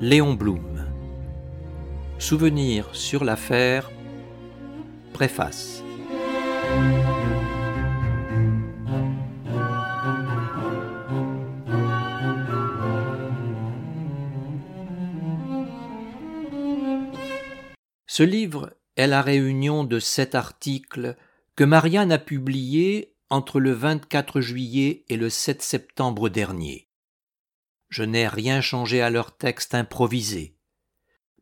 Léon Blum. Souvenir sur l'affaire. Préface. Ce livre est la réunion de sept articles que Marianne a publiés entre le 24 juillet et le 7 septembre dernier. Je n'ai rien changé à leur texte improvisé.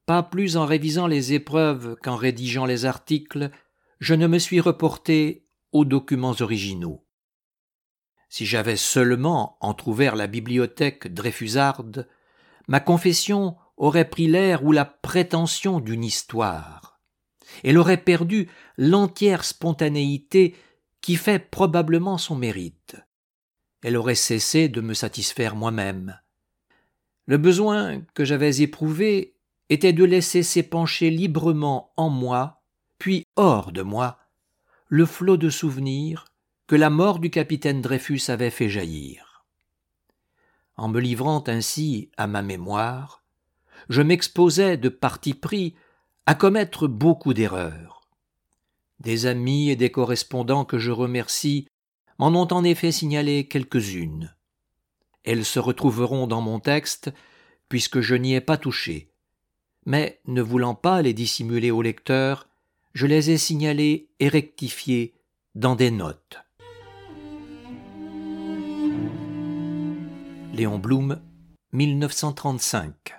Pas plus en révisant les épreuves qu'en rédigeant les articles, je ne me suis reporté aux documents originaux. Si j'avais seulement entr'ouvert la bibliothèque dreyfusarde, ma confession aurait pris l'air ou la prétention d'une histoire. Elle aurait perdu l'entière spontanéité qui fait probablement son mérite. Elle aurait cessé de me satisfaire moi-même. Le besoin que j'avais éprouvé était de laisser s'épancher librement en moi, puis hors de moi, le flot de souvenirs que la mort du capitaine Dreyfus avait fait jaillir. En me livrant ainsi à ma mémoire, je m'exposais de parti pris à commettre beaucoup d'erreurs. Des amis et des correspondants que je remercie m'en ont en effet signalé quelques-unes. Elles se retrouveront dans mon texte, puisque je n'y ai pas touché. Mais, ne voulant pas les dissimuler au lecteur, je les ai signalées et rectifiées dans des notes. Léon Blum, 1935